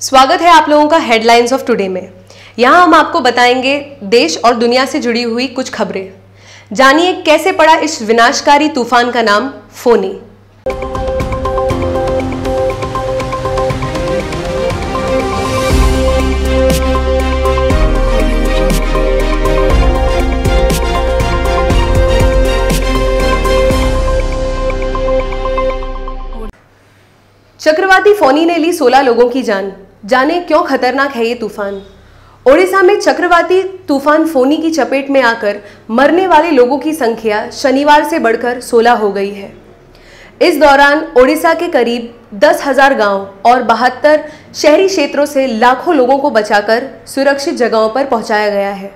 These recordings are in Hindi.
स्वागत है आप लोगों का हेडलाइंस ऑफ़ टुडे में। यहाँ हम आपको बताएँगे देश और दुनिया से जुड़ी हुई कुछ खबरें। जानिए कैसे पड़ा इस विनाशकारी तूफ़ान का नाम फोनी। चक्रवाती फोनी ने ली 16 लोगों की जान। जाने क्यों खतरनाक है ये तूफ़ान? ओडिशा में चक्रवाती तूफ़ान फोनी की चपेट में आकर मरने वाले लोगों की संख्या शनिवार से बढ़कर 16 हो गई है। इस दौरान ओडिशा के करीब दस हज़ार गाँव और बहत्तर शहरी क्षेत्रों से लाखों लोगों को बचाकर सुरक्षित जगहों पर पहुँचाया गया है।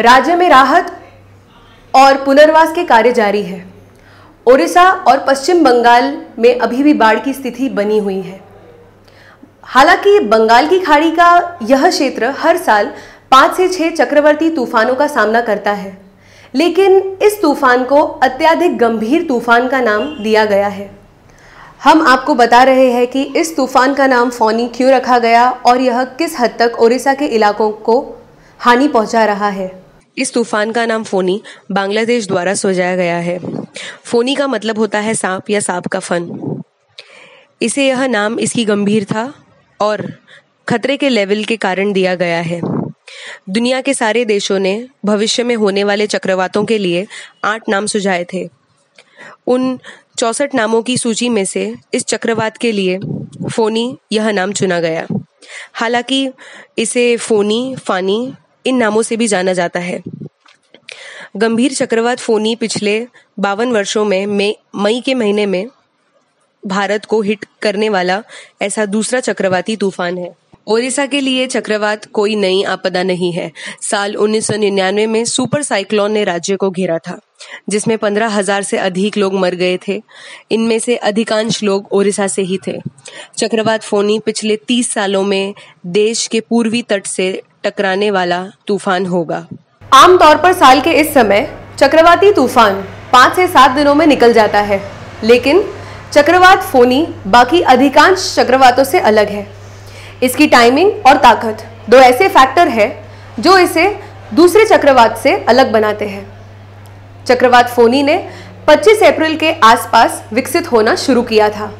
राज्य में राहत और पुनर्वास के कार्य जारी है। ओडिशा और पश्चिम बंगाल में अभी भी बाढ़ की स्थिति बनी हुई है। हालाँकि बंगाल की खाड़ी का यह क्षेत्र हर साल पाँच से छः चक्रवर्ती तूफानों का सामना करता है। लेकिन इस तूफ़ान को अत्याधिक गंभीर तूफ़ान का नाम दिया गया है। हम आपको बता रहे हैं कि इस तूफ़ान का नाम फोनी क्यों रखा गया और यह किस हद तक ओडिशा के इलाकों को हानि पहुँचा रहा है? इस तूफ़ान का नाम फोनी बांग्लादेश द्वारा सजाया गया है। फोनी का मतलब होता है सांप या सांप का फन। इसे यह नाम इसकी गंभीरता और खतरे के लेवल के कारण दिया गया है। दुनिया के सारे देशों ने भविष्य में होने वाले चक्रवातों के लिए आठ नाम सुझाए थे। उन चौसठ नामों की सूची में से इस चक्रवात के लिए फोनी यह नाम चुना गया। हालाँकि इसे फोनी, फानी, इन नामों से भी जाना जाता है। गंभीर चक्रवात फोनी पिछले बावन वर्षों में मई के महीने में भारत को हिट करने वाला ऐसा दूसरा चक्रवाती तूफ़ान है। ओडिशा के लिए चक्रवात कोई नई आपदा नहीं है। साल 1999 में सुपर साइक्लोन ने राज्य को घेरा था, जिसमें पंद्रह हज़ार से अधिक लोग मर गए थे। इनमें से अधिकांश लोग ओडिशा से ही थे। चक्रवात फोनी पिछले तीस सालों में देश के पूर्वी तट से टकराने वाला तूफ़ान होगा। आमतौर पर साल के इस समय चक्रवाती तूफ़ान पाँच से सात दिनों में निकल जाता है, लेकिन चक्रवात फोनी बाकी अधिकांश चक्रवातों से अलग है। इसकी टाइमिंग और ताकत दो ऐसे फैक्टर है जो इसे दूसरे चक्रवात से अलग बनाते हैं। चक्रवात फोनी ने 25 अप्रैल के आसपास विकसित होना शुरू किया था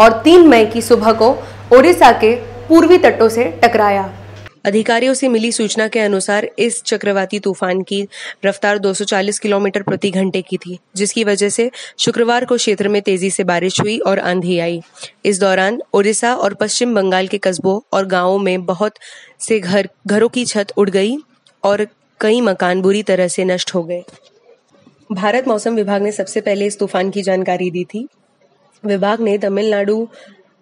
और 3 मई की सुबह को ओडिशा के पूर्वी तटों से टकराया। अधिकारियों से मिली सूचना के अनुसार इस चक्रवाती तूफ़ान की रफ्तार 240 किलोमीटर प्रति घंटे की थी, जिसकी वजह से शुक्रवार को क्षेत्र में तेज़ी से बारिश हुई और आंधी आई। इस दौरान ओडिशा और पश्चिम बंगाल के कस्बों और गाँवों में बहुत से घर, घरों की छत उड़ गई और कई मकान बुरी तरह से नष्ट हो गए। भारत मौसम विभाग ने सबसे पहले इस तूफ़ान की जानकारी दी थी। विभाग ने तमिलनाडु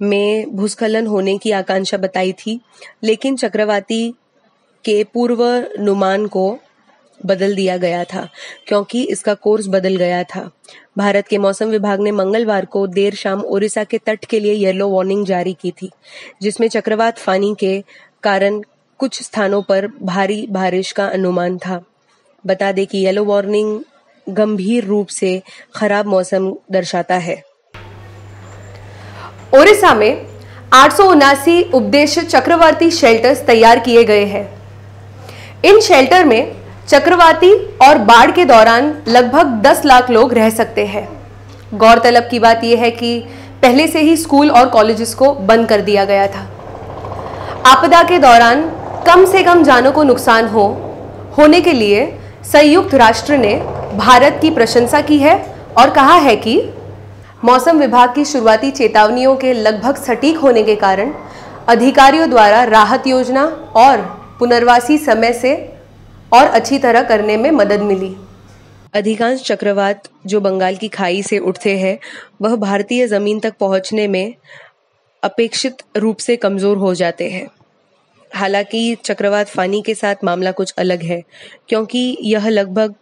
में भूस्खलन होने की आकांक्षा बताई थी, लेकिन चक्रवाती के पूर्व नुमान को बदल दिया गया था, क्योंकि इसका कोर्स बदल गया था। भारत के मौसम विभाग ने मंगलवार को देर शाम ओडिशा के तट के लिए येलो वार्निंग जारी की थी, जिसमें चक्रवात फानी के कारण कुछ स्थानों पर भारी बारिश का अनुमान था। बता दें कि येलो वार्निंग गंभीर रूप से खराब मौसम दर्शाता है। ओडिशा में आठ सौ उनासी उपदेश चक्रवाती शेल्टर्स तैयार किए गए हैं। इन शेल्टर में चक्रवाती और बाढ़ के दौरान लगभग 10 लाख लोग रह सकते हैं। गौरतलब की बात यह है कि पहले से ही स्कूल और कॉलेजेस को बंद कर दिया गया था। आपदा के दौरान कम से कम जानों को नुकसान हो, होने के लिए संयुक्त राष्ट्र ने भारत की प्रशंसा की है और कहा है कि मौसम विभाग की शुरुआती चेतावनियों के लगभग सटीक होने के कारण अधिकारियों द्वारा राहत योजना और पुनर्वासी समय से और अच्छी तरह करने में मदद मिली। अधिकांश चक्रवात जो बंगाल की खाई से उठते हैं, वह भारतीय ज़मीन तक पहुँचने में अपेक्षित रूप से कमज़ोर हो जाते हैं। हालाँकि चक्रवात फानी के साथ मामला कुछ अलग है, क्योंकि यह लगभग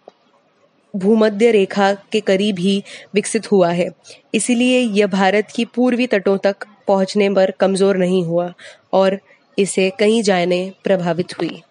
भूमध्य रेखा के करीब ही विकसित हुआ है। इसीलिए यह भारत की पूर्वी तटों तक पहुँचने पर कमज़ोर नहीं हुआ और इसे कई जाने प्रभावित हुई।